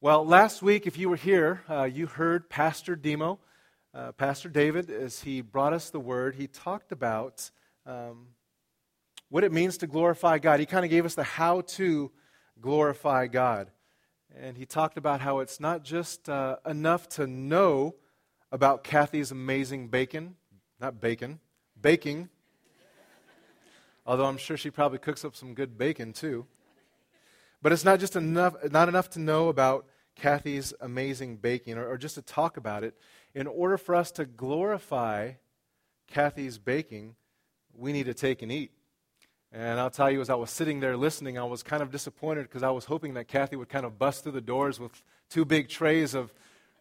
Well, last week, if you were here, uh, you heard Pastor Demo, uh, Pastor David, as he brought us the word. He talked about um, what it means to glorify God. He kind of gave us the how to glorify God. And he talked about how it's not just uh, enough to know about Kathy's amazing bacon, not bacon, baking, although I'm sure she probably cooks up some good bacon too. But it's not just enough, not enough to know about Kathy's amazing baking or, or just to talk about it. In order for us to glorify Kathy's baking, we need to take and eat. And I'll tell you, as I was sitting there listening, I was kind of disappointed because I was hoping that Kathy would kind of bust through the doors with two big trays of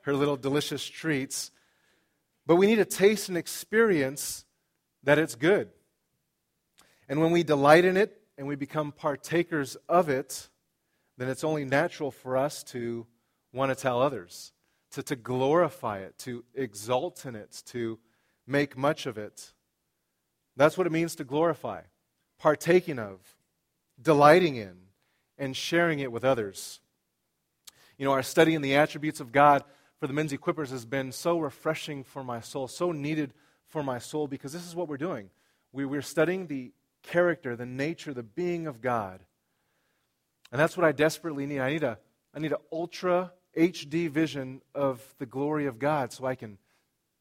her little delicious treats. But we need to taste and experience that it's good. And when we delight in it and we become partakers of it, then it's only natural for us to want to tell others, to, to glorify it, to exalt in it, to make much of it. That's what it means to glorify partaking of, delighting in, and sharing it with others. You know, our study in the attributes of God for the men's equippers has been so refreshing for my soul, so needed for my soul, because this is what we're doing. We, we're studying the character, the nature, the being of God. And that's what I desperately need. I need a I need an ultra HD vision of the glory of God so I can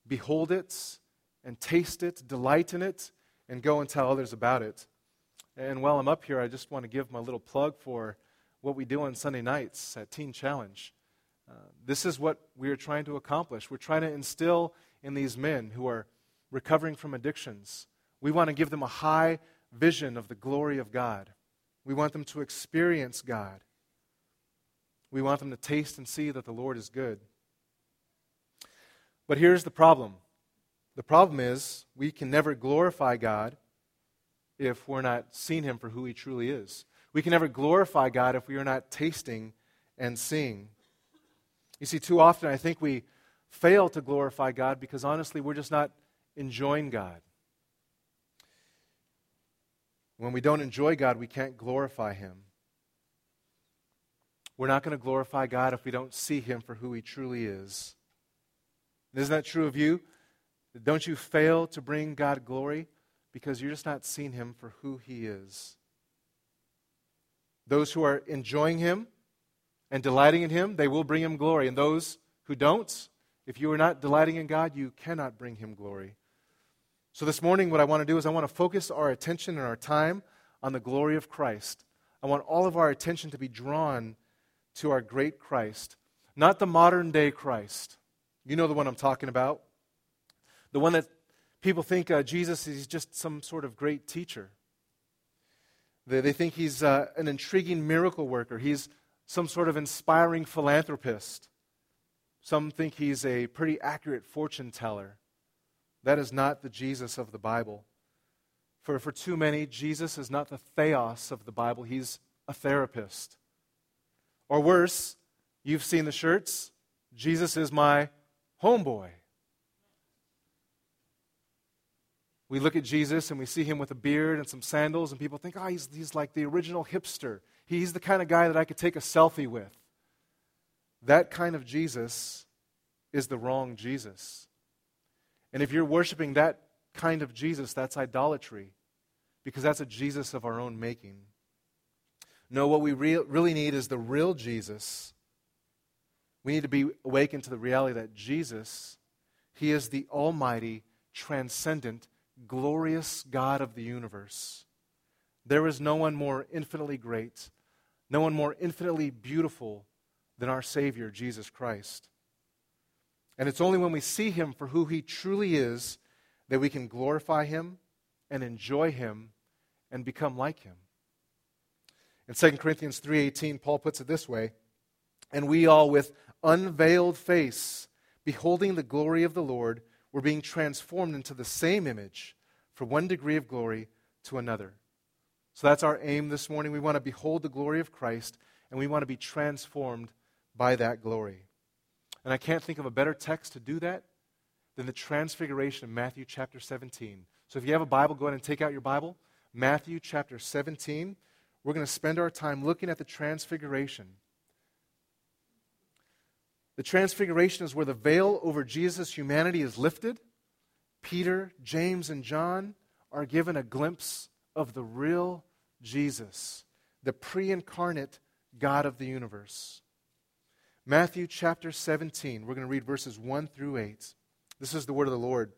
behold it and taste it, delight in it, and go and tell others about it. And while I'm up here, I just want to give my little plug for what we do on Sunday nights at Teen Challenge. Uh, this is what we are trying to accomplish. We're trying to instill in these men who are recovering from addictions. We want to give them a high vision of the glory of God. We want them to experience God. We want them to taste and see that the Lord is good. But here's the problem the problem is we can never glorify God if we're not seeing Him for who He truly is. We can never glorify God if we are not tasting and seeing. You see, too often I think we fail to glorify God because honestly we're just not enjoying God. When we don't enjoy God, we can't glorify Him. We're not going to glorify God if we don't see Him for who He truly is. Isn't that true of you? Don't you fail to bring God glory because you're just not seeing Him for who He is? Those who are enjoying Him and delighting in Him, they will bring Him glory. And those who don't, if you are not delighting in God, you cannot bring Him glory. So, this morning, what I want to do is I want to focus our attention and our time on the glory of Christ. I want all of our attention to be drawn to our great Christ, not the modern day Christ. You know the one I'm talking about. The one that people think uh, Jesus is just some sort of great teacher. They, they think he's uh, an intriguing miracle worker, he's some sort of inspiring philanthropist. Some think he's a pretty accurate fortune teller. That is not the Jesus of the Bible. For, for too many, Jesus is not the theos of the Bible, he's a therapist. Or worse, you've seen the shirts. Jesus is my homeboy. We look at Jesus and we see him with a beard and some sandals, and people think, oh, he's, he's like the original hipster. He's the kind of guy that I could take a selfie with. That kind of Jesus is the wrong Jesus. And if you're worshiping that kind of Jesus, that's idolatry because that's a Jesus of our own making. No, what we re- really need is the real Jesus. We need to be awakened to the reality that Jesus, He is the almighty, transcendent, glorious God of the universe. There is no one more infinitely great, no one more infinitely beautiful than our Savior, Jesus Christ. And it's only when we see him for who he truly is that we can glorify him and enjoy him and become like him. In 2 Corinthians 3:18 Paul puts it this way, and we all with unveiled face beholding the glory of the Lord were being transformed into the same image from one degree of glory to another. So that's our aim this morning. We want to behold the glory of Christ and we want to be transformed by that glory. And I can't think of a better text to do that than the transfiguration of Matthew chapter 17. So if you have a Bible, go ahead and take out your Bible. Matthew chapter 17. We're going to spend our time looking at the transfiguration. The transfiguration is where the veil over Jesus' humanity is lifted. Peter, James, and John are given a glimpse of the real Jesus, the pre incarnate God of the universe. Matthew chapter 17, we're going to read verses 1 through 8. This is the word of the Lord.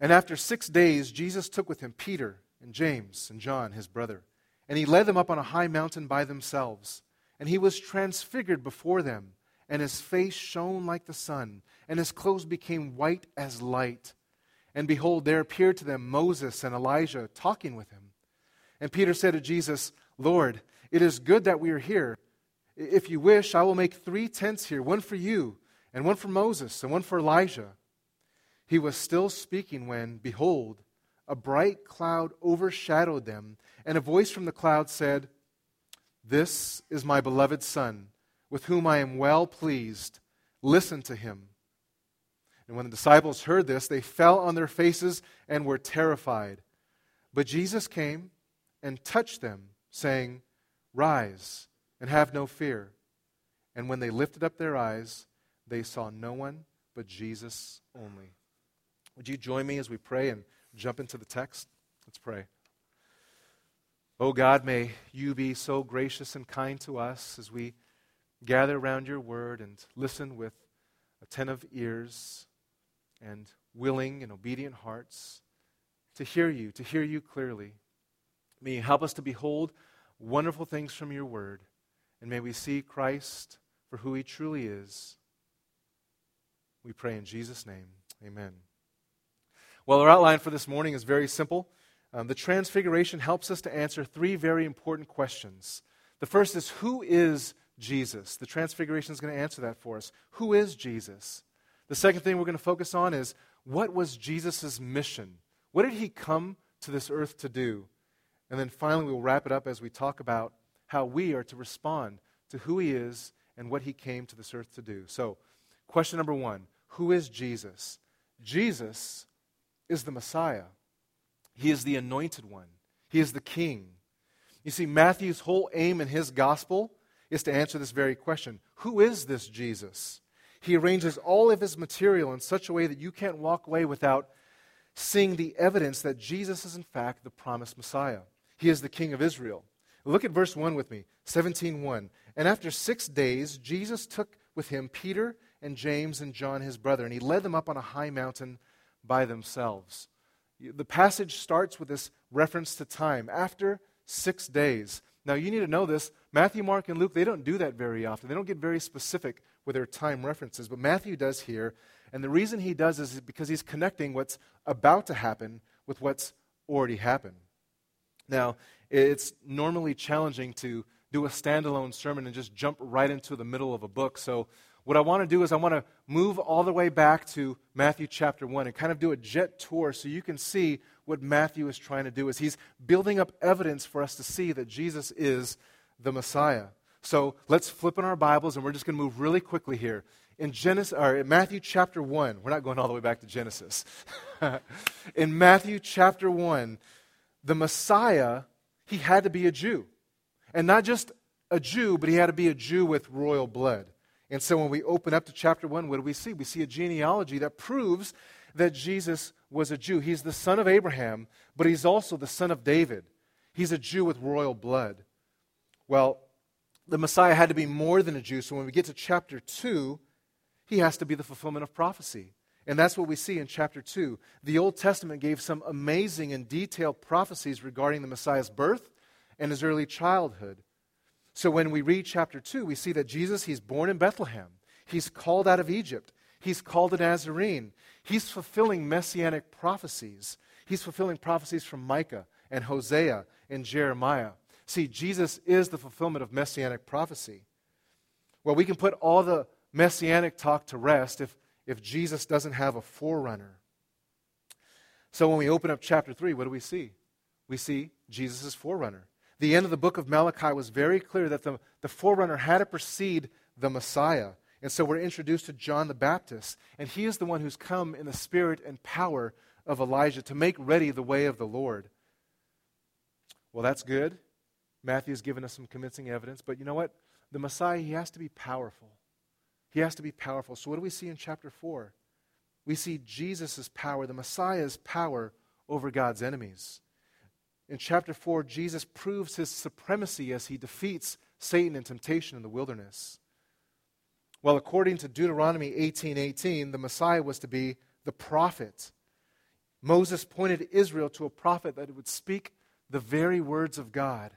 And after six days, Jesus took with him Peter and James and John, his brother, and he led them up on a high mountain by themselves. And he was transfigured before them, and his face shone like the sun, and his clothes became white as light. And behold, there appeared to them Moses and Elijah talking with him. And Peter said to Jesus, Lord, it is good that we are here. If you wish, I will make three tents here one for you, and one for Moses, and one for Elijah. He was still speaking when, behold, a bright cloud overshadowed them, and a voice from the cloud said, This is my beloved Son, with whom I am well pleased. Listen to him. And when the disciples heard this, they fell on their faces and were terrified. But Jesus came and touched them, saying, Rise and have no fear. And when they lifted up their eyes, they saw no one but Jesus only. Would you join me as we pray and jump into the text? Let's pray. Oh God, may you be so gracious and kind to us as we gather around your word and listen with attentive ears and willing and obedient hearts to hear you, to hear you clearly. May you help us to behold wonderful things from your word, and may we see Christ for who he truly is. We pray in Jesus' name. Amen. Well, our outline for this morning is very simple. Um, the Transfiguration helps us to answer three very important questions. The first is Who is Jesus? The Transfiguration is going to answer that for us. Who is Jesus? The second thing we're going to focus on is what was Jesus' mission? What did he come to this earth to do? And then finally, we'll wrap it up as we talk about how we are to respond to who he is and what he came to this earth to do. So, question number one Who is Jesus? Jesus is the Messiah, he is the anointed one, he is the king. You see, Matthew's whole aim in his gospel is to answer this very question Who is this Jesus? He arranges all of his material in such a way that you can't walk away without seeing the evidence that Jesus is, in fact, the promised Messiah. He is the King of Israel. Look at verse 1 with me, 17:1. And after 6 days Jesus took with him Peter and James and John his brother and he led them up on a high mountain by themselves. The passage starts with this reference to time. After 6 days. Now you need to know this, Matthew, Mark and Luke they don't do that very often. They don't get very specific with their time references, but Matthew does here. And the reason he does is because he's connecting what's about to happen with what's already happened. Now, it's normally challenging to do a standalone sermon and just jump right into the middle of a book. So, what I want to do is I want to move all the way back to Matthew chapter 1 and kind of do a jet tour so you can see what Matthew is trying to do is he's building up evidence for us to see that Jesus is the Messiah. So let's flip in our Bibles and we're just going to move really quickly here. In, Genesis, or in Matthew chapter 1, we're not going all the way back to Genesis. in Matthew chapter 1, the Messiah, he had to be a Jew. And not just a Jew, but he had to be a Jew with royal blood. And so when we open up to chapter 1, what do we see? We see a genealogy that proves that Jesus was a Jew. He's the son of Abraham, but he's also the son of David. He's a Jew with royal blood. Well, the Messiah had to be more than a Jew. So when we get to chapter 2, he has to be the fulfillment of prophecy. And that's what we see in chapter 2. The Old Testament gave some amazing and detailed prophecies regarding the Messiah's birth and his early childhood. So when we read chapter 2, we see that Jesus, he's born in Bethlehem. He's called out of Egypt. He's called a Nazarene. He's fulfilling messianic prophecies. He's fulfilling prophecies from Micah and Hosea and Jeremiah. See, Jesus is the fulfillment of messianic prophecy. Well, we can put all the messianic talk to rest if, if Jesus doesn't have a forerunner. So when we open up chapter 3, what do we see? We see Jesus' forerunner. The end of the book of Malachi was very clear that the, the forerunner had to precede the Messiah. And so we're introduced to John the Baptist, and he is the one who's come in the spirit and power of Elijah to make ready the way of the Lord. Well, that's good. Matthew's given us some convincing evidence, but you know what? The Messiah, he has to be powerful. He has to be powerful. So, what do we see in chapter 4? We see Jesus' power, the Messiah's power over God's enemies. In chapter 4, Jesus proves his supremacy as he defeats Satan in temptation in the wilderness. Well, according to Deuteronomy 18:18, 18, the Messiah was to be the prophet. Moses pointed Israel to a prophet that would speak the very words of God.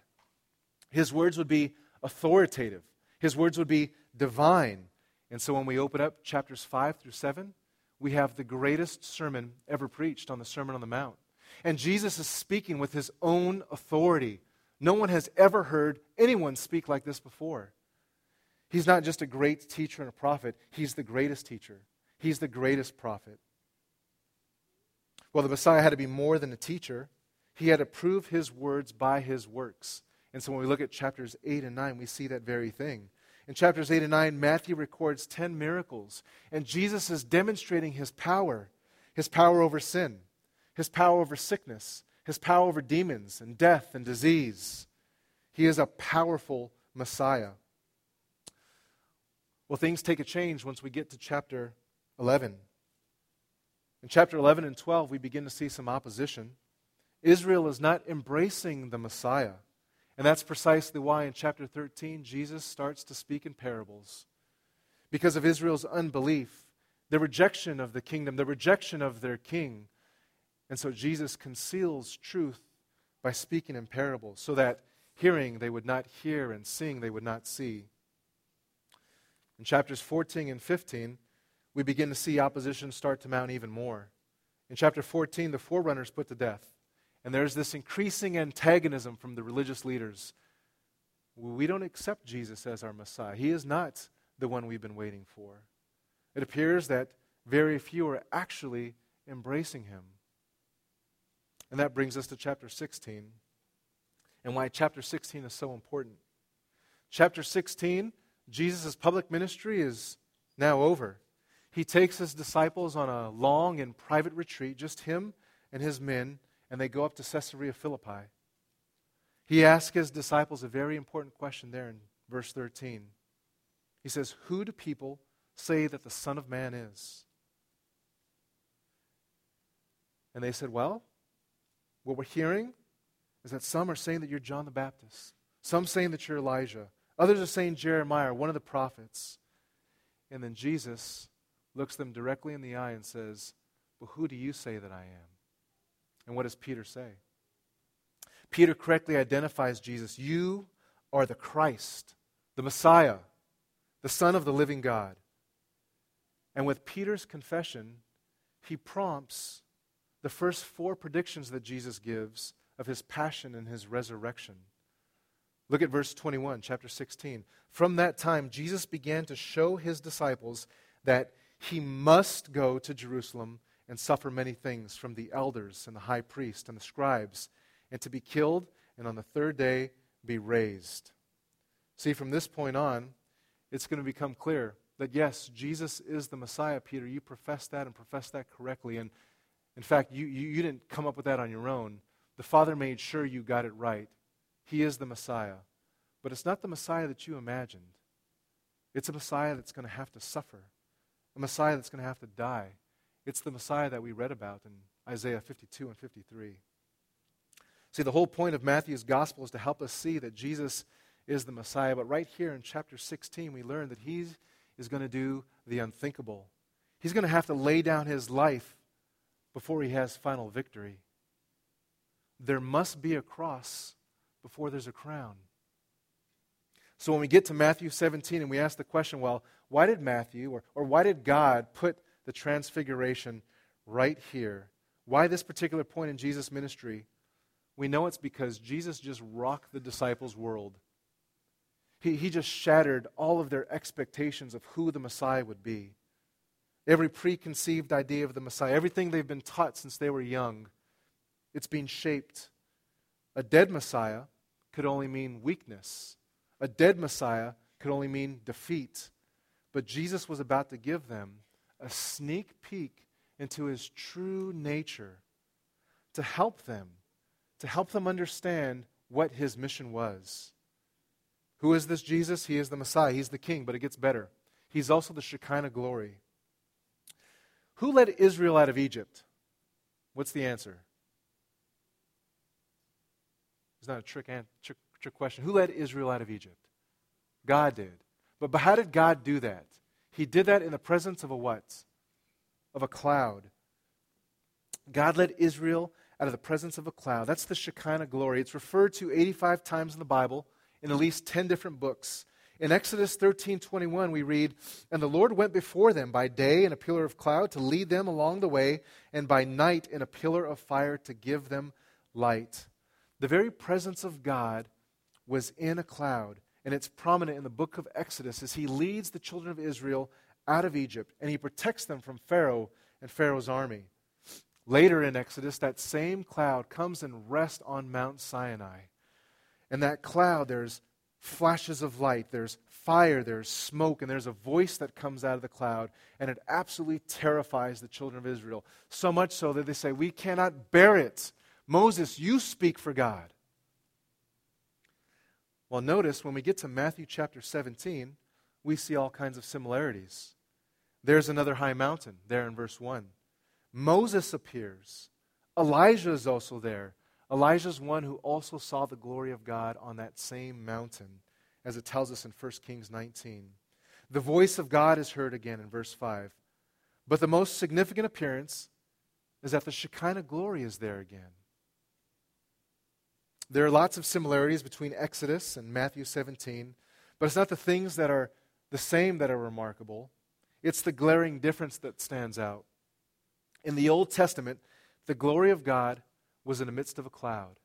His words would be authoritative. His words would be divine. And so when we open up chapters 5 through 7, we have the greatest sermon ever preached on the Sermon on the Mount. And Jesus is speaking with his own authority. No one has ever heard anyone speak like this before. He's not just a great teacher and a prophet, he's the greatest teacher, he's the greatest prophet. Well, the Messiah had to be more than a teacher, he had to prove his words by his works. And so when we look at chapters 8 and 9, we see that very thing. In chapters 8 and 9, Matthew records 10 miracles, and Jesus is demonstrating his power his power over sin, his power over sickness, his power over demons and death and disease. He is a powerful Messiah. Well, things take a change once we get to chapter 11. In chapter 11 and 12, we begin to see some opposition. Israel is not embracing the Messiah. And that's precisely why in chapter 13, Jesus starts to speak in parables. Because of Israel's unbelief, the rejection of the kingdom, the rejection of their king. And so Jesus conceals truth by speaking in parables, so that hearing they would not hear and seeing they would not see. In chapters 14 and 15, we begin to see opposition start to mount even more. In chapter 14, the forerunners put to death. And there's this increasing antagonism from the religious leaders. We don't accept Jesus as our Messiah. He is not the one we've been waiting for. It appears that very few are actually embracing him. And that brings us to chapter 16 and why chapter 16 is so important. Chapter 16, Jesus' public ministry is now over. He takes his disciples on a long and private retreat, just him and his men and they go up to Caesarea Philippi. He asks his disciples a very important question there in verse 13. He says, Who do people say that the Son of Man is? And they said, Well, what we're hearing is that some are saying that you're John the Baptist, some saying that you're Elijah, others are saying Jeremiah, one of the prophets. And then Jesus looks them directly in the eye and says, Well, who do you say that I am? And what does Peter say? Peter correctly identifies Jesus. You are the Christ, the Messiah, the Son of the living God. And with Peter's confession, he prompts the first four predictions that Jesus gives of his passion and his resurrection. Look at verse 21, chapter 16. From that time, Jesus began to show his disciples that he must go to Jerusalem and suffer many things from the elders and the high priest and the scribes, and to be killed, and on the third day be raised. See, from this point on, it's going to become clear that yes, Jesus is the Messiah, Peter. You profess that and profess that correctly. And in fact, you, you, you didn't come up with that on your own. The Father made sure you got it right. He is the Messiah. But it's not the Messiah that you imagined. It's a Messiah that's going to have to suffer, a Messiah that's going to have to die, it's the Messiah that we read about in Isaiah 52 and 53. See, the whole point of Matthew's gospel is to help us see that Jesus is the Messiah. But right here in chapter 16, we learn that he is going to do the unthinkable. He's going to have to lay down his life before he has final victory. There must be a cross before there's a crown. So when we get to Matthew 17 and we ask the question, well, why did Matthew or, or why did God put the transfiguration right here. Why this particular point in Jesus' ministry? We know it's because Jesus just rocked the disciples' world. He, he just shattered all of their expectations of who the Messiah would be. Every preconceived idea of the Messiah, everything they've been taught since they were young, it's being shaped. A dead Messiah could only mean weakness. A dead Messiah could only mean defeat. But Jesus was about to give them a sneak peek into his true nature to help them, to help them understand what his mission was. Who is this Jesus? He is the Messiah. He's the king, but it gets better. He's also the Shekinah glory. Who led Israel out of Egypt? What's the answer? It's not a trick, trick, trick question. Who led Israel out of Egypt? God did. But, but how did God do that? He did that in the presence of a what? Of a cloud. God led Israel out of the presence of a cloud. That's the Shekinah glory. It's referred to 85 times in the Bible in at least 10 different books. In Exodus 13:21 we read, "And the Lord went before them by day in a pillar of cloud to lead them along the way, and by night in a pillar of fire to give them light." The very presence of God was in a cloud, and it's prominent in the book of Exodus as he leads the children of Israel out of Egypt and he protects them from Pharaoh and Pharaoh's army. Later in Exodus, that same cloud comes and rests on Mount Sinai. And that cloud, there's flashes of light, there's fire, there's smoke, and there's a voice that comes out of the cloud, and it absolutely terrifies the children of Israel. So much so that they say, We cannot bear it. Moses, you speak for God. Well, notice when we get to Matthew chapter 17, we see all kinds of similarities. There's another high mountain there in verse 1. Moses appears. Elijah is also there. Elijah is one who also saw the glory of God on that same mountain, as it tells us in 1 Kings 19. The voice of God is heard again in verse 5. But the most significant appearance is that the Shekinah glory is there again. There are lots of similarities between Exodus and Matthew 17, but it's not the things that are the same that are remarkable. It's the glaring difference that stands out. In the Old Testament, the glory of God was in the midst of a cloud.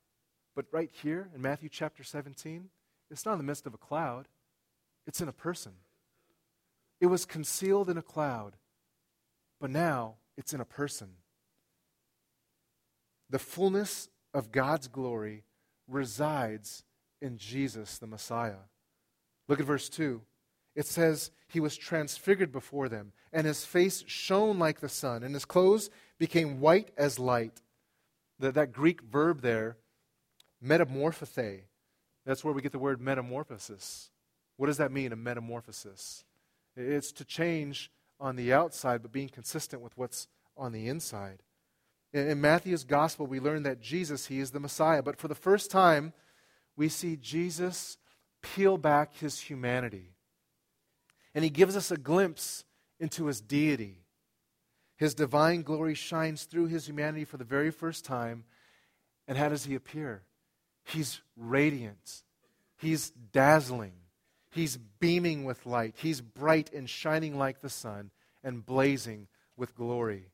But right here in Matthew chapter 17, it's not in the midst of a cloud, it's in a person. It was concealed in a cloud, but now it's in a person. The fullness of God's glory resides in Jesus, the Messiah. Look at verse 2. It says, He was transfigured before them, and his face shone like the sun, and his clothes became white as light. That, that Greek verb there, metamorphothe, that's where we get the word metamorphosis. What does that mean, a metamorphosis? It's to change on the outside, but being consistent with what's on the inside. In, Matthew's gospel, we learn that Jesus, he is the Messiah. But for the first time, we see Jesus peel back his humanity. And he gives us a glimpse into his deity. His divine glory shines through his humanity for the very first time. And how does he appear? He's radiant, he's dazzling, he's beaming with light, he's bright and shining like the sun and blazing with glory.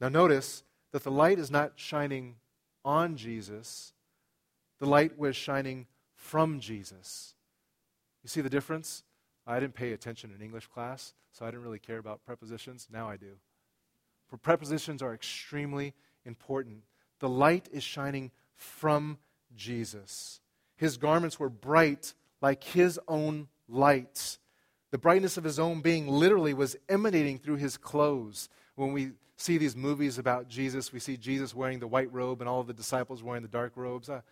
Now, notice that the light is not shining on Jesus, the light was shining from Jesus. You see the difference? I didn't pay attention in English class, so I didn't really care about prepositions. Now I do. For prepositions are extremely important. The light is shining from Jesus. His garments were bright like his own light. The brightness of his own being literally was emanating through his clothes. When we see these movies about Jesus, we see Jesus wearing the white robe and all of the disciples wearing the dark robes. I,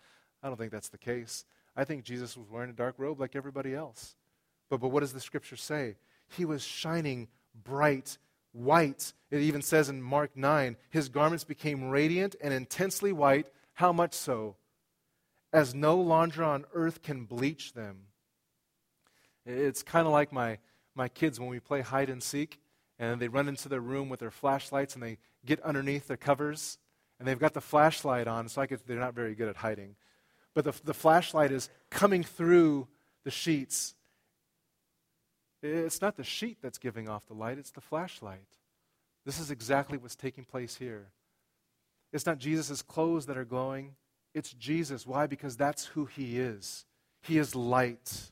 I don't think that's the case. I think Jesus was wearing a dark robe like everybody else. But, but what does the scripture say? He was shining bright white. It even says in Mark 9, his garments became radiant and intensely white. How much so? As no laundry on earth can bleach them. It's kind of like my, my kids when we play hide and seek and they run into their room with their flashlights and they get underneath their covers and they've got the flashlight on, so could, they're not very good at hiding. But the, the flashlight is coming through the sheets. It's not the sheet that's giving off the light, it's the flashlight. This is exactly what's taking place here. It's not Jesus' clothes that are glowing, it's Jesus. Why? Because that's who he is. He is light.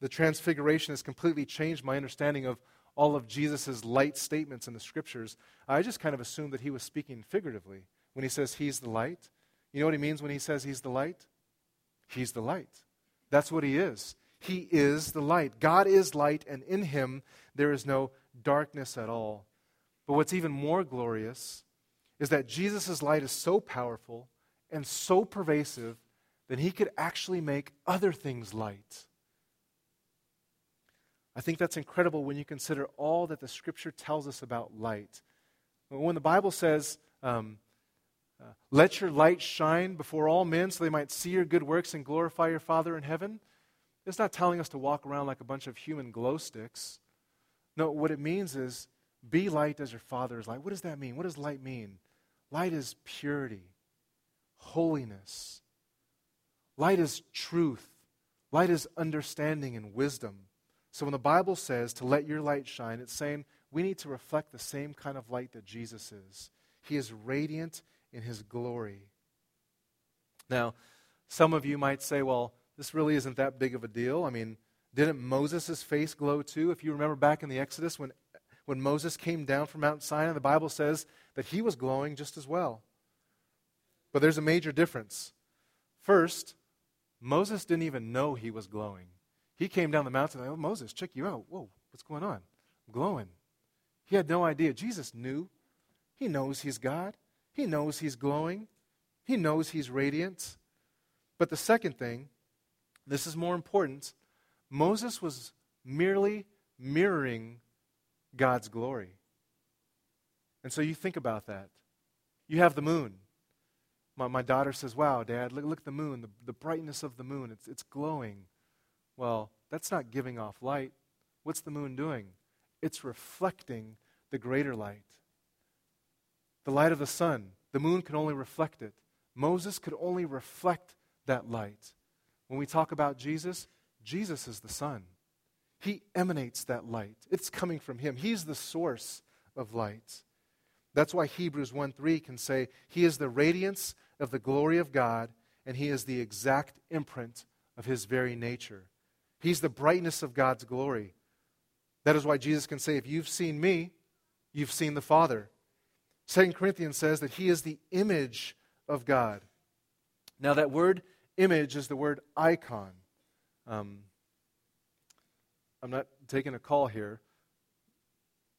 The transfiguration has completely changed my understanding of all of Jesus' light statements in the scriptures, I just kind of assumed that he was speaking figuratively when he says he's the light. You know what he means when he says he's the light? He's the light. That's what he is. He is the light. God is light, and in him there is no darkness at all. But what's even more glorious is that Jesus' light is so powerful and so pervasive that he could actually make other things light. I think that's incredible when you consider all that the Scripture tells us about light. When the Bible says, um, uh, let your light shine before all men so they might see your good works and glorify your Father in heaven, it's not telling us to walk around like a bunch of human glow sticks. No, what it means is be light as your Father is light. What does that mean? What does light mean? Light is purity, holiness. Light is truth. Light is understanding and wisdom. So when the Bible says to let your light shine, it's saying we need to reflect the same kind of light that Jesus is. He is radiant in his glory. Now, some of you might say, well, this really isn't that big of a deal. I mean, didn't Moses' face glow too? If you remember back in the Exodus when, when Moses came down from Mount Sinai, the Bible says that he was glowing just as well. But there's a major difference. First, Moses didn't even know he was glowing. He came down the mountain, oh, Moses, check you out. Whoa, what's going on? I'm glowing. He had no idea. Jesus knew. He knows he's God. He knows he's glowing. He knows he's radiant. But the second thing, this is more important, Moses was merely mirroring God's glory. And so you think about that. You have the moon. My, my daughter says, Wow, Dad, look, look at the moon, the, the brightness of the moon. It's, it's glowing. Well, that's not giving off light. What's the moon doing? It's reflecting the greater light. The light of the sun, the moon can only reflect it. Moses could only reflect that light. When we talk about Jesus, Jesus is the sun. He emanates that light. It's coming from him. He's the source of light. That's why Hebrews 1 3 can say, He is the radiance of the glory of God, and He is the exact imprint of His very nature. He's the brightness of God's glory. That is why Jesus can say, If you've seen me, you've seen the Father. 2 Corinthians says that He is the image of God. Now, that word image is the word icon. Um, I'm not taking a call here,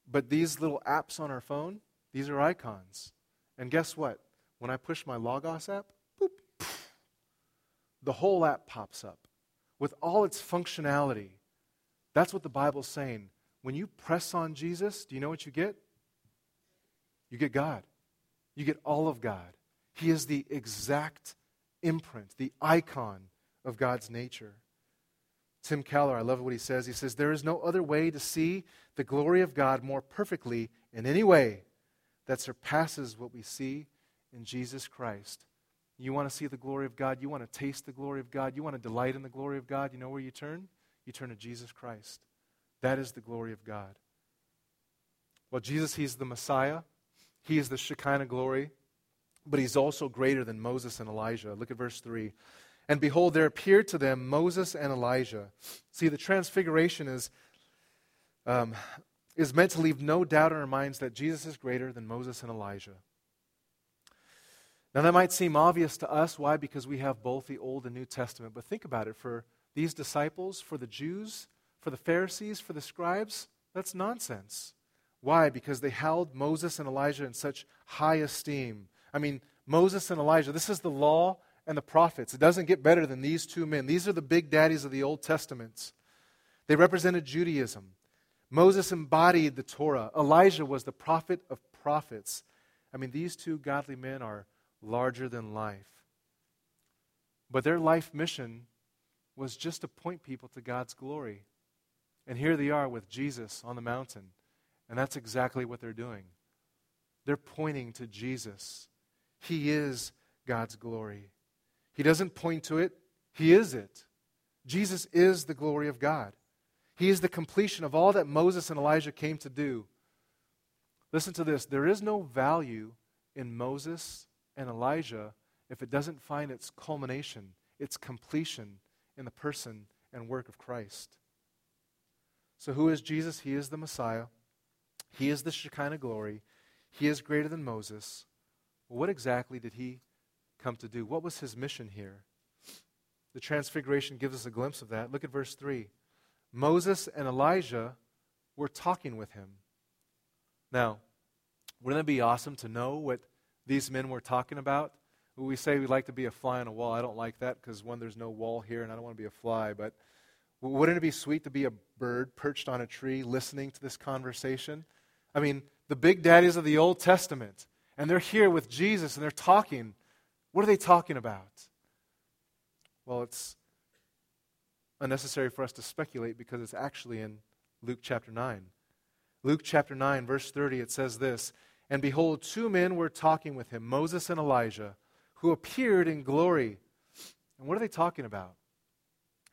but these little apps on our phone, these are icons. And guess what? When I push my Logos app, boop, poof, the whole app pops up with all its functionality. That's what the Bible's saying. When you press on Jesus, do you know what you get? You get God. You get all of God. He is the exact imprint, the icon of God's nature. Tim Keller, I love what he says. He says, There is no other way to see the glory of God more perfectly in any way that surpasses what we see in Jesus Christ. You want to see the glory of God? You want to taste the glory of God? You want to delight in the glory of God? You know where you turn? You turn to Jesus Christ. That is the glory of God. Well, Jesus, He's the Messiah. He is the Shekinah glory, but He's also greater than Moses and Elijah. Look at verse 3. And behold, there appeared to them Moses and Elijah. See, the transfiguration is, um, is meant to leave no doubt in our minds that Jesus is greater than Moses and Elijah. Now, that might seem obvious to us. Why? Because we have both the Old and New Testament. But think about it for these disciples, for the Jews, for the Pharisees, for the scribes, that's nonsense. Why? Because they held Moses and Elijah in such high esteem. I mean, Moses and Elijah, this is the law and the prophets. It doesn't get better than these two men. These are the big daddies of the Old Testament. They represented Judaism. Moses embodied the Torah. Elijah was the prophet of prophets. I mean, these two godly men are larger than life. But their life mission was just to point people to God's glory. And here they are with Jesus on the mountain. And that's exactly what they're doing. They're pointing to Jesus. He is God's glory. He doesn't point to it, He is it. Jesus is the glory of God. He is the completion of all that Moses and Elijah came to do. Listen to this there is no value in Moses and Elijah if it doesn't find its culmination, its completion in the person and work of Christ. So, who is Jesus? He is the Messiah. He is the Shekinah glory. He is greater than Moses. Well, what exactly did he come to do? What was his mission here? The Transfiguration gives us a glimpse of that. Look at verse 3. Moses and Elijah were talking with him. Now, wouldn't it be awesome to know what these men were talking about. We say we'd like to be a fly on a wall. I don't like that because, one, there's no wall here, and I don't want to be a fly. But Wouldn't it be sweet to be a bird perched on a tree listening to this conversation? I mean, the big daddies of the Old Testament, and they're here with Jesus and they're talking. What are they talking about? Well, it's unnecessary for us to speculate because it's actually in Luke chapter 9. Luke chapter 9, verse 30, it says this And behold, two men were talking with him, Moses and Elijah, who appeared in glory. And what are they talking about?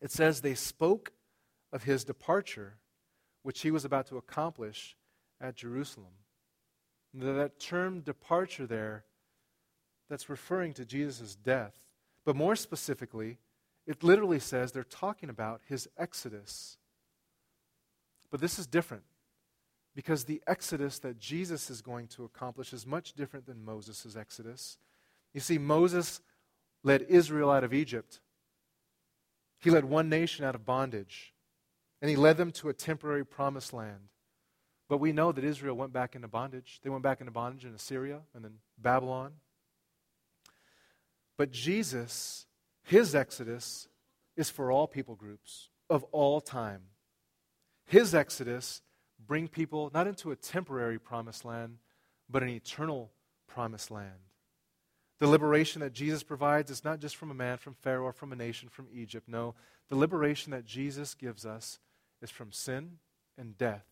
It says they spoke of his departure, which he was about to accomplish at Jerusalem. That term departure there, that's referring to Jesus' death. But more specifically, it literally says they're talking about his exodus. But this is different because the exodus that Jesus is going to accomplish is much different than Moses' exodus. You see, Moses led Israel out of Egypt, he led one nation out of bondage, and he led them to a temporary promised land. But we know that Israel went back into bondage. They went back into bondage in Assyria and then Babylon. But Jesus, his exodus, is for all people groups of all time. His exodus bring people not into a temporary promised land, but an eternal promised land. The liberation that Jesus provides is not just from a man from Pharaoh or from a nation from Egypt. No, the liberation that Jesus gives us is from sin and death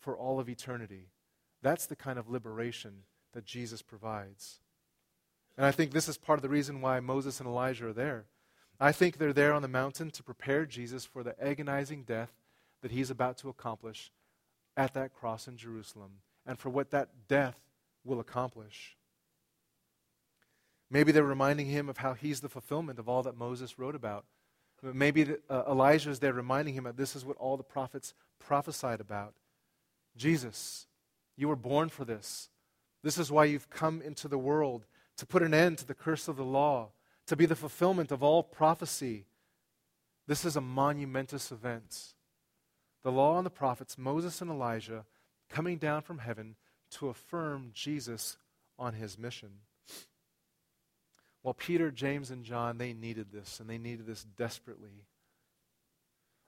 for all of eternity. That's the kind of liberation that Jesus provides. And I think this is part of the reason why Moses and Elijah are there. I think they're there on the mountain to prepare Jesus for the agonizing death that he's about to accomplish at that cross in Jerusalem and for what that death will accomplish. Maybe they're reminding him of how he's the fulfillment of all that Moses wrote about. Maybe uh, Elijah is there reminding him that this is what all the prophets prophesied about. Jesus, you were born for this. This is why you've come into the world to put an end to the curse of the law, to be the fulfillment of all prophecy. This is a monumentous event. The law and the prophets, Moses and Elijah, coming down from heaven to affirm Jesus on his mission. Well, Peter, James, and John, they needed this, and they needed this desperately.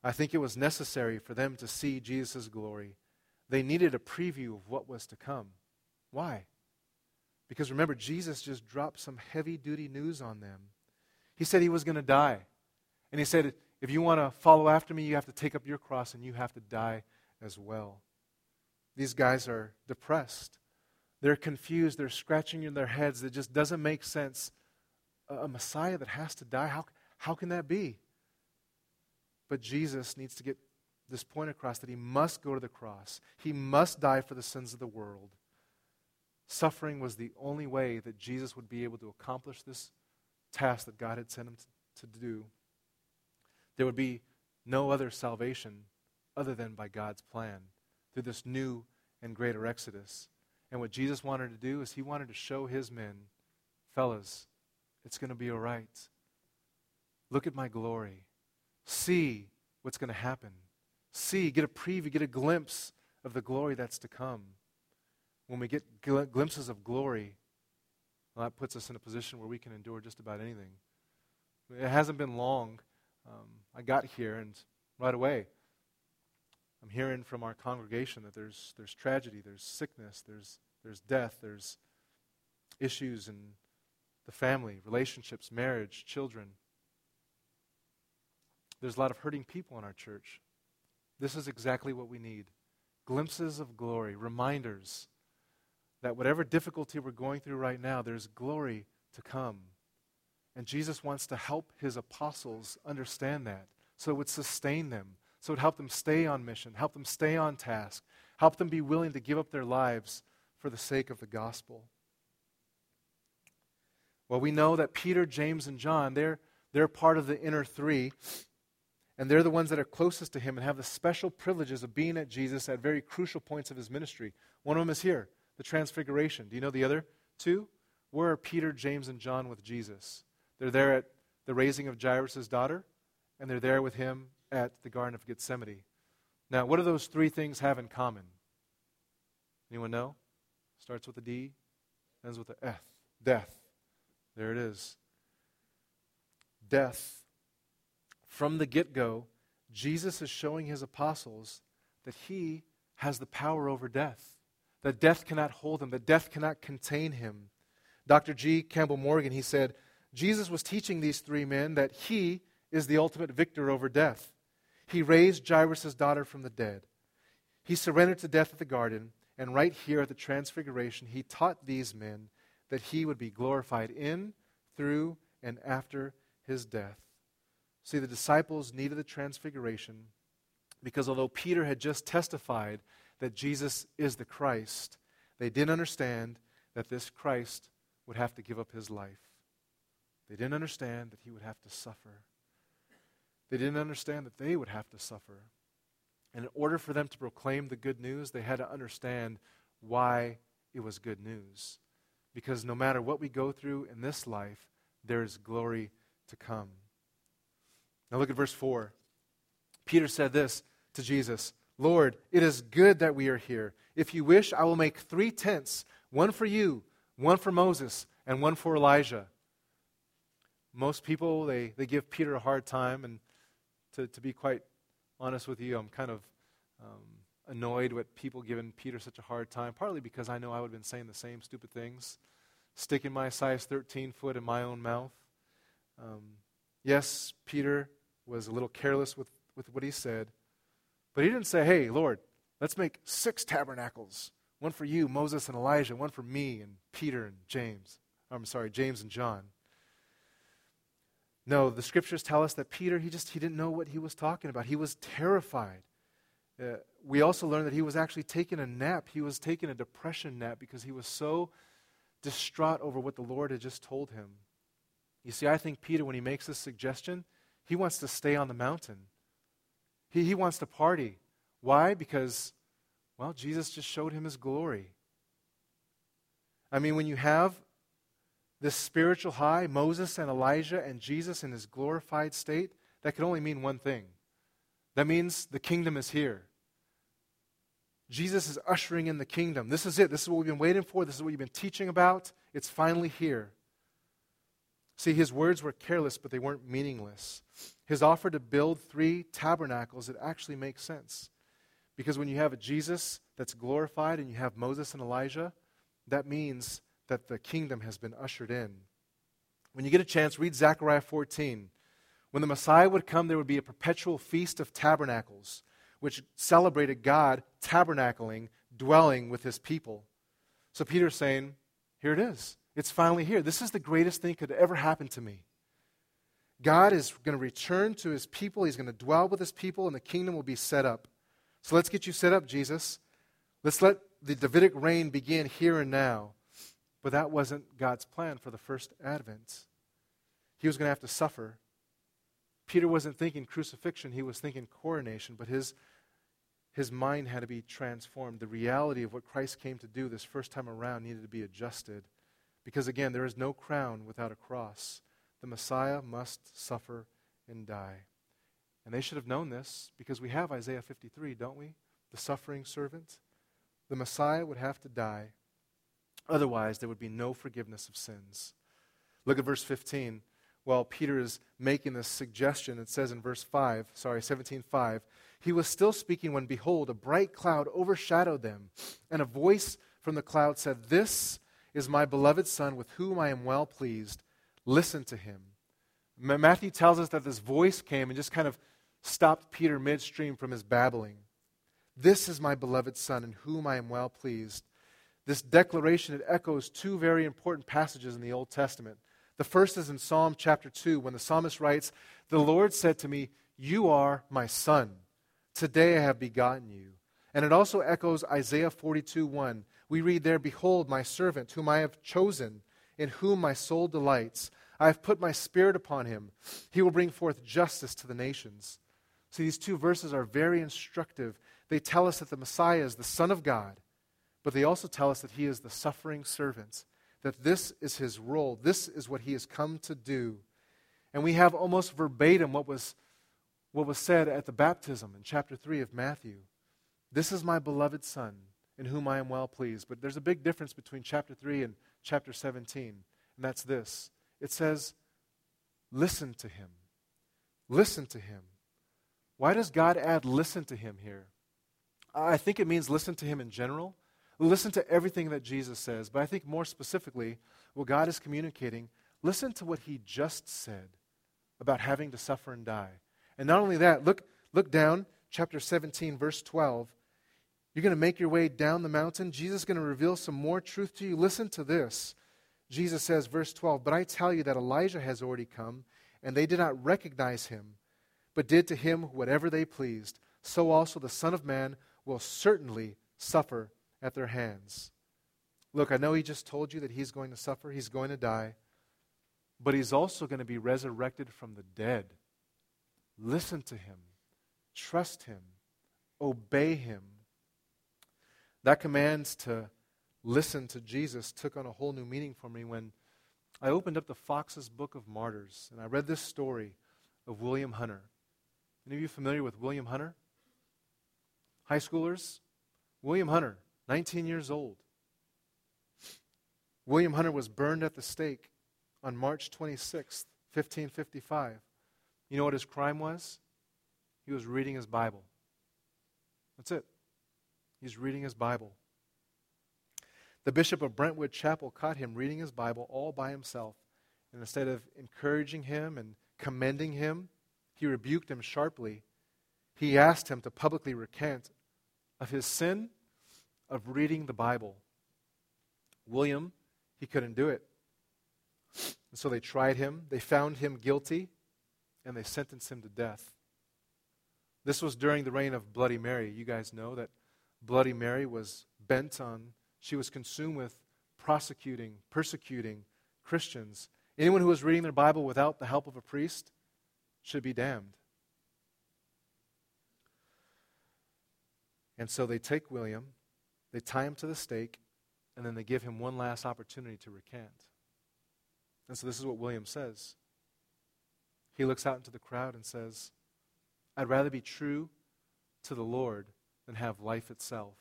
I think it was necessary for them to see Jesus' glory. They needed a preview of what was to come. Why? Because remember, Jesus just dropped some heavy duty news on them. He said he was going to die. And he said, if you want to follow after me, you have to take up your cross and you have to die as well. These guys are depressed. They're confused. They're scratching in their heads. It just doesn't make sense a Messiah that has to die? How, how can that be? But Jesus needs to get this point across that he must go to the cross. He must die for the sins of the world. Suffering was the only way that Jesus would be able to accomplish this task that God had sent him to, to do. There would be no other salvation other than by God's plan through this new and greater exodus. And what Jesus wanted to do is he wanted to show his men, fellas, it's going to be all right. Look at my glory. See what's going to happen. See, get a preview, get a glimpse of the glory that's to come. When we get gl- glimpses of glory, well, that puts us in a position where we can endure just about anything. It hasn't been long. Um, I got here, and right away, I'm hearing from our congregation that there's, there's tragedy, there's sickness, there's, there's death, there's issues in the family, relationships, marriage, children. There's a lot of hurting people in our church. This is exactly what we need glimpses of glory, reminders that whatever difficulty we're going through right now, there's glory to come. And Jesus wants to help his apostles understand that so it would sustain them, so it would help them stay on mission, help them stay on task, help them be willing to give up their lives for the sake of the gospel. Well, we know that Peter, James, and John, they're, they're part of the inner three, and they're the ones that are closest to him and have the special privileges of being at Jesus at very crucial points of his ministry. One of them is here, the Transfiguration. Do you know the other two? Where are Peter, James, and John with Jesus? They're there at the raising of Jairus' daughter, and they're there with him at the Garden of Gethsemane. Now, what do those three things have in common? Anyone know? Starts with a D, ends with a F. Death. There it is. Death. From the get go, Jesus is showing his apostles that he has the power over death, that death cannot hold him, that death cannot contain him. Dr. G. Campbell Morgan, he said, Jesus was teaching these three men that he is the ultimate victor over death. He raised Jairus' daughter from the dead. He surrendered to death at the garden, and right here at the Transfiguration, he taught these men that he would be glorified in, through, and after his death. See, the disciples needed the Transfiguration because although Peter had just testified that Jesus is the Christ, they didn't understand that this Christ would have to give up his life. They didn't understand that he would have to suffer. They didn't understand that they would have to suffer. And in order for them to proclaim the good news, they had to understand why it was good news. Because no matter what we go through in this life, there is glory to come. Now look at verse 4. Peter said this to Jesus Lord, it is good that we are here. If you wish, I will make three tents one for you, one for Moses, and one for Elijah. Most people, they, they give Peter a hard time, and to, to be quite honest with you, I'm kind of um, annoyed with people giving Peter such a hard time, partly because I know I would have been saying the same stupid things, sticking my size 13 foot in my own mouth. Um, yes, Peter was a little careless with, with what he said, but he didn't say, hey, Lord, let's make six tabernacles one for you, Moses and Elijah, one for me and Peter and James. I'm sorry, James and John. No, the scriptures tell us that Peter, he just he didn't know what he was talking about. He was terrified. Uh, we also learn that he was actually taking a nap. He was taking a depression nap because he was so distraught over what the Lord had just told him. You see, I think Peter, when he makes this suggestion, he wants to stay on the mountain. He, he wants to party. Why? Because, well, Jesus just showed him his glory. I mean, when you have this spiritual high, Moses and Elijah and Jesus in his glorified state, that could only mean one thing. That means the kingdom is here. Jesus is ushering in the kingdom. This is it. This is what we've been waiting for. This is what you've been teaching about. It's finally here. See, his words were careless, but they weren't meaningless. His offer to build three tabernacles, it actually makes sense. Because when you have a Jesus that's glorified and you have Moses and Elijah, that means that the kingdom has been ushered in. When you get a chance, read Zechariah 14. When the Messiah would come, there would be a perpetual feast of tabernacles, which celebrated God tabernacling, dwelling with his people. So Peter's saying, Here it is. It's finally here. This is the greatest thing could ever happen to me. God is going to return to his people. He's going to dwell with his people, and the kingdom will be set up. So let's get you set up, Jesus. Let's let the Davidic reign begin here and now. But that wasn't God's plan for the first advent. He was going to have to suffer. Peter wasn't thinking crucifixion, he was thinking coronation, but his, his mind had to be transformed. The reality of what Christ came to do this first time around needed to be adjusted. Because again, there is no crown without a cross. The Messiah must suffer and die. And they should have known this because we have Isaiah 53, don't we? The suffering servant. The Messiah would have to die Otherwise, there would be no forgiveness of sins. Look at verse 15. While Peter is making this suggestion, it says in verse 5, sorry, 17:5, he was still speaking when behold, a bright cloud overshadowed them, and a voice from the cloud said, "This is my beloved son with whom I am well pleased. Listen to him." Matthew tells us that this voice came and just kind of stopped Peter midstream from his babbling. This is my beloved son in whom I am well pleased. This declaration, it echoes two very important passages in the Old Testament. The first is in Psalm chapter 2, when the psalmist writes, The Lord said to me, You are my son. Today I have begotten you. And it also echoes Isaiah 42 1. We read there, Behold, my servant, whom I have chosen, in whom my soul delights. I have put my spirit upon him. He will bring forth justice to the nations. See, these two verses are very instructive. They tell us that the Messiah is the Son of God but they also tell us that he is the suffering servant, that this is his role, this is what he has come to do. And we have almost verbatim what was, what was said at the baptism in chapter 3 of Matthew. This is my beloved Son, in whom I am well pleased. But there's a big difference between chapter 3 and chapter 17, and that's this it says, Listen to him. Listen to him. Why does God add listen to him here? I think it means listen to him in general. Listen to everything that Jesus says. But I think more specifically, what God is communicating, listen to what he just said about having to suffer and die. And not only that, look, look down, chapter 17, verse 12. You're going to make your way down the mountain. Jesus is going to reveal some more truth to you. Listen to this. Jesus says, verse 12, But I tell you that Elijah has already come, and they did not recognize him, but did to him whatever they pleased. So also the Son of Man will certainly suffer at their hands. Look, I know he just told you that he's going to suffer, he's going to die, but he's also going to be resurrected from the dead. Listen to him, trust him, obey him. That commands to listen to Jesus took on a whole new meaning for me when I opened up the Foxe's Book of Martyrs and I read this story of William Hunter. Any of you familiar with William Hunter? High schoolers? William Hunter, 19 years old. William Hunter was burned at the stake on March 26, 1555. You know what his crime was? He was reading his Bible. That's it. He's reading his Bible. The bishop of Brentwood Chapel caught him reading his Bible all by himself. And instead of encouraging him and commending him, he rebuked him sharply. He asked him to publicly recant of his sin of reading the Bible. William, he couldn't do it. And so they tried him, they found him guilty, and they sentenced him to death. This was during the reign of Bloody Mary. You guys know that Bloody Mary was bent on, she was consumed with prosecuting, persecuting Christians. Anyone who was reading their Bible without the help of a priest should be damned. And so they take William, they tie him to the stake, and then they give him one last opportunity to recant. And so this is what William says. He looks out into the crowd and says, I'd rather be true to the Lord than have life itself.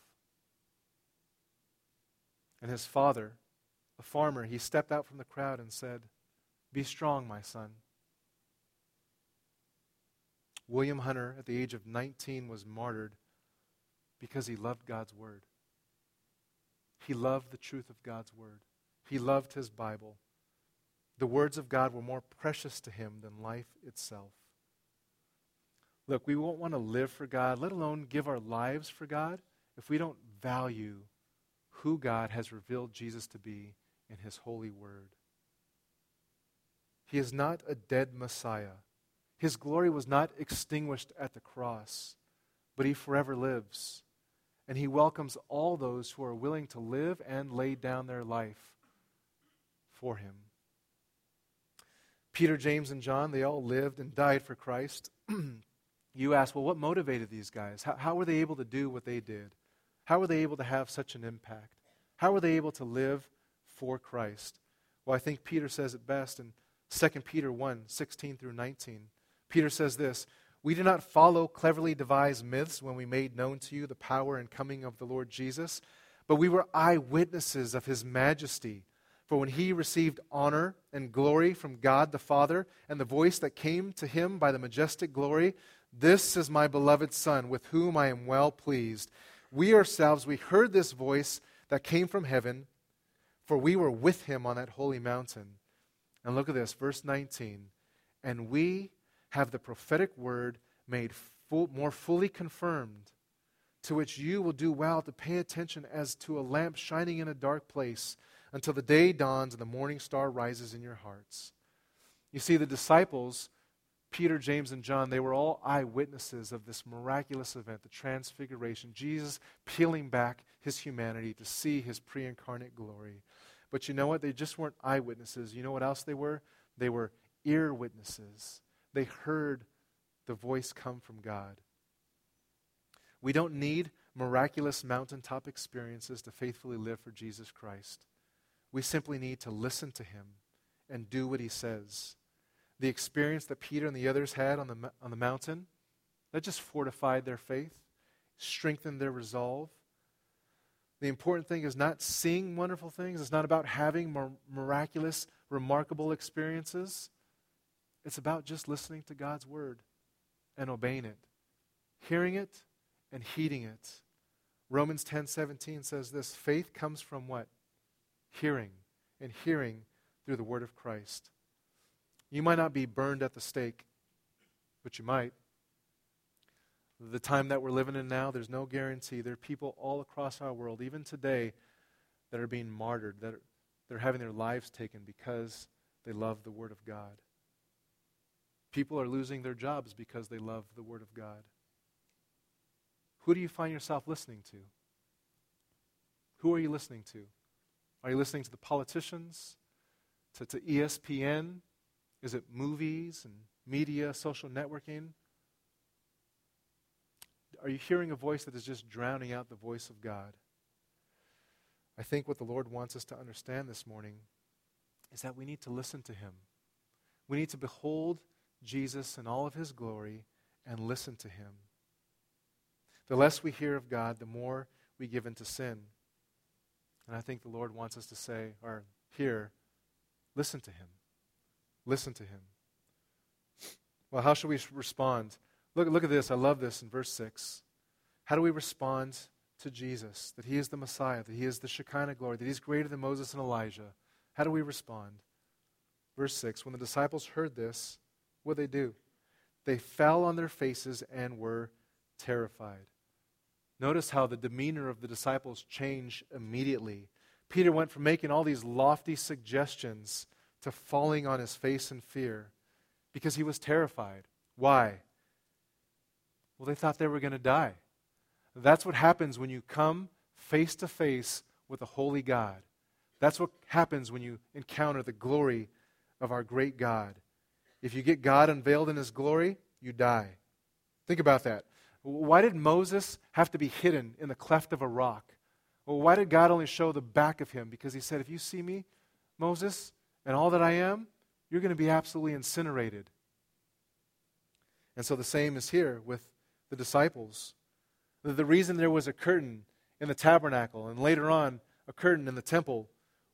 And his father, a farmer, he stepped out from the crowd and said, Be strong, my son. William Hunter, at the age of 19, was martyred because he loved God's Word. He loved the truth of God's Word. He loved his Bible. The words of God were more precious to him than life itself. Look, we won't want to live for God, let alone give our lives for God, if we don't value who God has revealed Jesus to be in his holy word. He is not a dead Messiah. His glory was not extinguished at the cross, but he forever lives and he welcomes all those who are willing to live and lay down their life for him. Peter, James, and John, they all lived and died for Christ. you ask, well, what motivated these guys? How, how were they able to do what they did? How were they able to have such an impact? How were they able to live for Christ? Well, I think Peter says it best in 2 Peter 1 16 through 19. Peter says this we did not follow cleverly devised myths when we made known to you the power and coming of the Lord Jesus, but we were eyewitnesses of his majesty. For when he received honor and glory from God the Father, and the voice that came to him by the majestic glory, This is my beloved Son, with whom I am well pleased. We ourselves, we heard this voice that came from heaven, for we were with him on that holy mountain. And look at this, verse 19. And we have the prophetic word made full, more fully confirmed, to which you will do well to pay attention as to a lamp shining in a dark place until the day dawns and the morning star rises in your hearts. You see, the disciples, Peter, James, and John, they were all eyewitnesses of this miraculous event, the transfiguration, Jesus peeling back his humanity to see his pre incarnate glory. But you know what? They just weren't eyewitnesses. You know what else they were? They were ear witnesses. They heard the voice come from God. We don't need miraculous mountaintop experiences to faithfully live for Jesus Christ. We simply need to listen to him and do what he says. The experience that Peter and the others had on the, on the mountain, that just fortified their faith, strengthened their resolve. The important thing is not seeing wonderful things. It's not about having miraculous, remarkable experiences. It's about just listening to God's word and obeying it hearing it and heeding it. Romans 10:17 says this, faith comes from what? Hearing, and hearing through the word of Christ. You might not be burned at the stake, but you might. The time that we're living in now, there's no guarantee. There are people all across our world, even today, that are being martyred, that are, they're having their lives taken because they love the Word of God. People are losing their jobs because they love the Word of God. Who do you find yourself listening to? Who are you listening to? Are you listening to the politicians? To, to ESPN? Is it movies and media, social networking? Are you hearing a voice that is just drowning out the voice of God? I think what the Lord wants us to understand this morning is that we need to listen to Him. We need to behold Jesus in all of His glory and listen to Him. The less we hear of God, the more we give into sin. And I think the Lord wants us to say, or hear, listen to Him. Listen to Him. Well, how should we respond? Look, look at this. I love this in verse 6. How do we respond to Jesus? That He is the Messiah, that He is the Shekinah glory, that He's greater than Moses and Elijah. How do we respond? Verse 6 When the disciples heard this, what did they do? They fell on their faces and were terrified. Notice how the demeanor of the disciples changed immediately. Peter went from making all these lofty suggestions to falling on his face in fear because he was terrified. Why? Well, they thought they were going to die. That's what happens when you come face to face with a holy God. That's what happens when you encounter the glory of our great God. If you get God unveiled in his glory, you die. Think about that. Why did Moses have to be hidden in the cleft of a rock? Well, why did God only show the back of him? Because he said, If you see me, Moses, and all that I am, you're going to be absolutely incinerated. And so the same is here with the disciples. The reason there was a curtain in the tabernacle and later on a curtain in the temple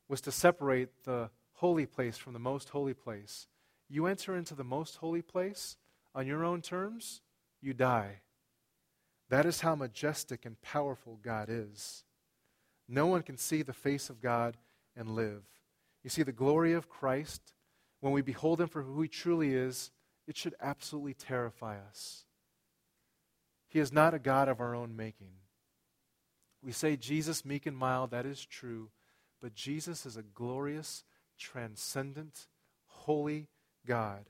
was to separate the holy place from the most holy place. You enter into the most holy place on your own terms, you die. That is how majestic and powerful God is. No one can see the face of God and live. You see, the glory of Christ, when we behold Him for who He truly is, it should absolutely terrify us. He is not a God of our own making. We say Jesus, meek and mild, that is true, but Jesus is a glorious, transcendent, holy God.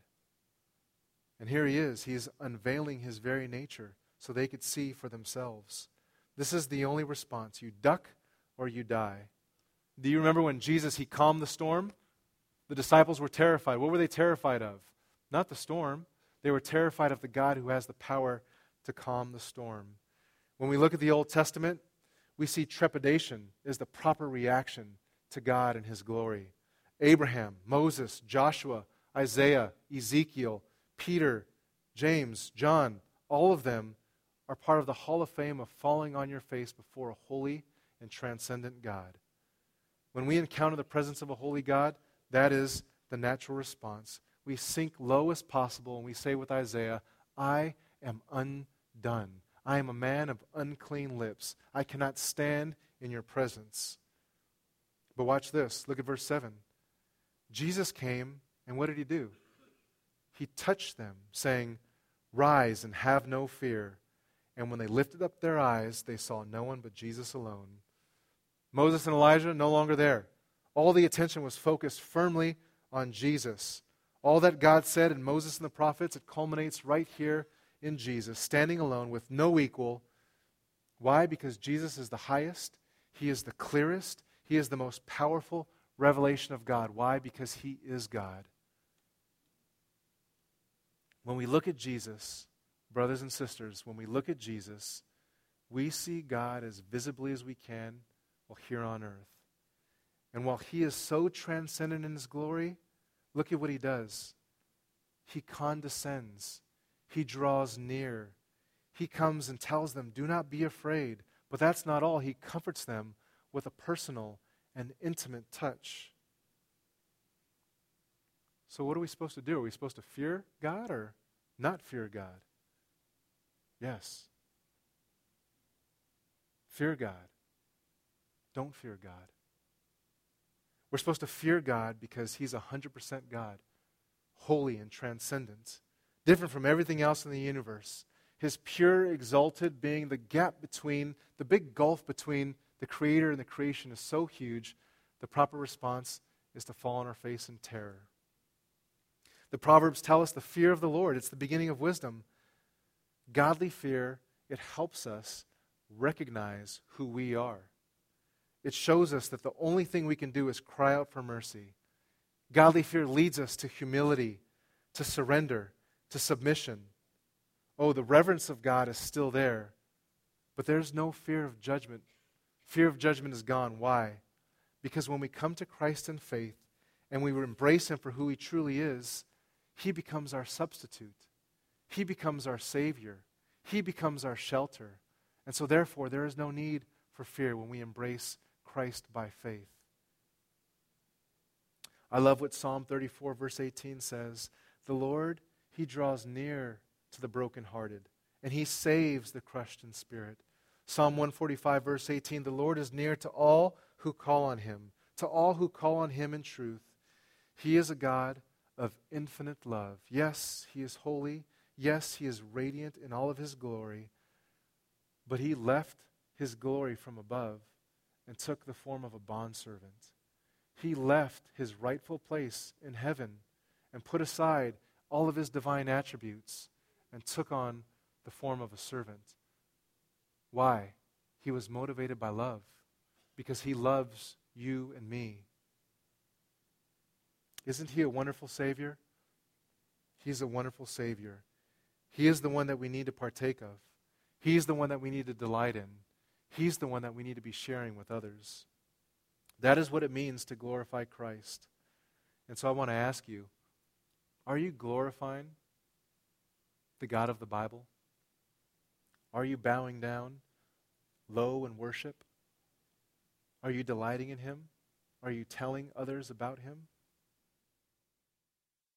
And here he is. He is unveiling his very nature so they could see for themselves. This is the only response. You duck or you die. Do you remember when Jesus he calmed the storm? The disciples were terrified. What were they terrified of? Not the storm. They were terrified of the God who has the power to calm the storm. When we look at the Old Testament, we see trepidation is the proper reaction to God and his glory. Abraham, Moses, Joshua, Isaiah, Ezekiel, Peter, James, John, all of them are part of the hall of fame of falling on your face before a holy and transcendent God. When we encounter the presence of a holy God, that is the natural response. We sink low as possible and we say with Isaiah, I am undone. I am a man of unclean lips. I cannot stand in your presence. But watch this. Look at verse 7. Jesus came, and what did he do? He touched them, saying, Rise and have no fear. And when they lifted up their eyes, they saw no one but Jesus alone. Moses and Elijah no longer there. All the attention was focused firmly on Jesus. All that God said in Moses and the prophets, it culminates right here in Jesus, standing alone with no equal. Why? Because Jesus is the highest, He is the clearest, He is the most powerful revelation of God. Why? Because He is God. When we look at Jesus, brothers and sisters, when we look at Jesus, we see God as visibly as we can while here on earth. And while he is so transcendent in his glory, look at what he does. He condescends, he draws near. He comes and tells them, Do not be afraid. But that's not all. He comforts them with a personal and intimate touch. So, what are we supposed to do? Are we supposed to fear God or not fear God? Yes. Fear God. Don't fear God. We're supposed to fear God because He's 100% God, holy and transcendent, different from everything else in the universe. His pure, exalted being, the gap between, the big gulf between the Creator and the creation is so huge, the proper response is to fall on our face in terror. The Proverbs tell us the fear of the Lord, it's the beginning of wisdom. Godly fear, it helps us recognize who we are. It shows us that the only thing we can do is cry out for mercy. Godly fear leads us to humility, to surrender, to submission. Oh, the reverence of God is still there, but there's no fear of judgment. Fear of judgment is gone. Why? Because when we come to Christ in faith and we embrace Him for who He truly is, He becomes our substitute. He becomes our Savior. He becomes our shelter. And so, therefore, there is no need for fear when we embrace Christ by faith. I love what Psalm 34, verse 18 says The Lord, He draws near to the brokenhearted, and He saves the crushed in spirit. Psalm 145, verse 18 The Lord is near to all who call on Him, to all who call on Him in truth. He is a God of infinite love. Yes, He is holy. Yes, He is radiant in all of His glory. But He left His glory from above and took the form of a bondservant. He left his rightful place in heaven and put aside all of his divine attributes and took on the form of a servant. Why? He was motivated by love because he loves you and me. Isn't he a wonderful Savior? He's a wonderful Savior. He is the one that we need to partake of. He's the one that we need to delight in. He's the one that we need to be sharing with others. That is what it means to glorify Christ. And so I want to ask you are you glorifying the God of the Bible? Are you bowing down low in worship? Are you delighting in Him? Are you telling others about Him?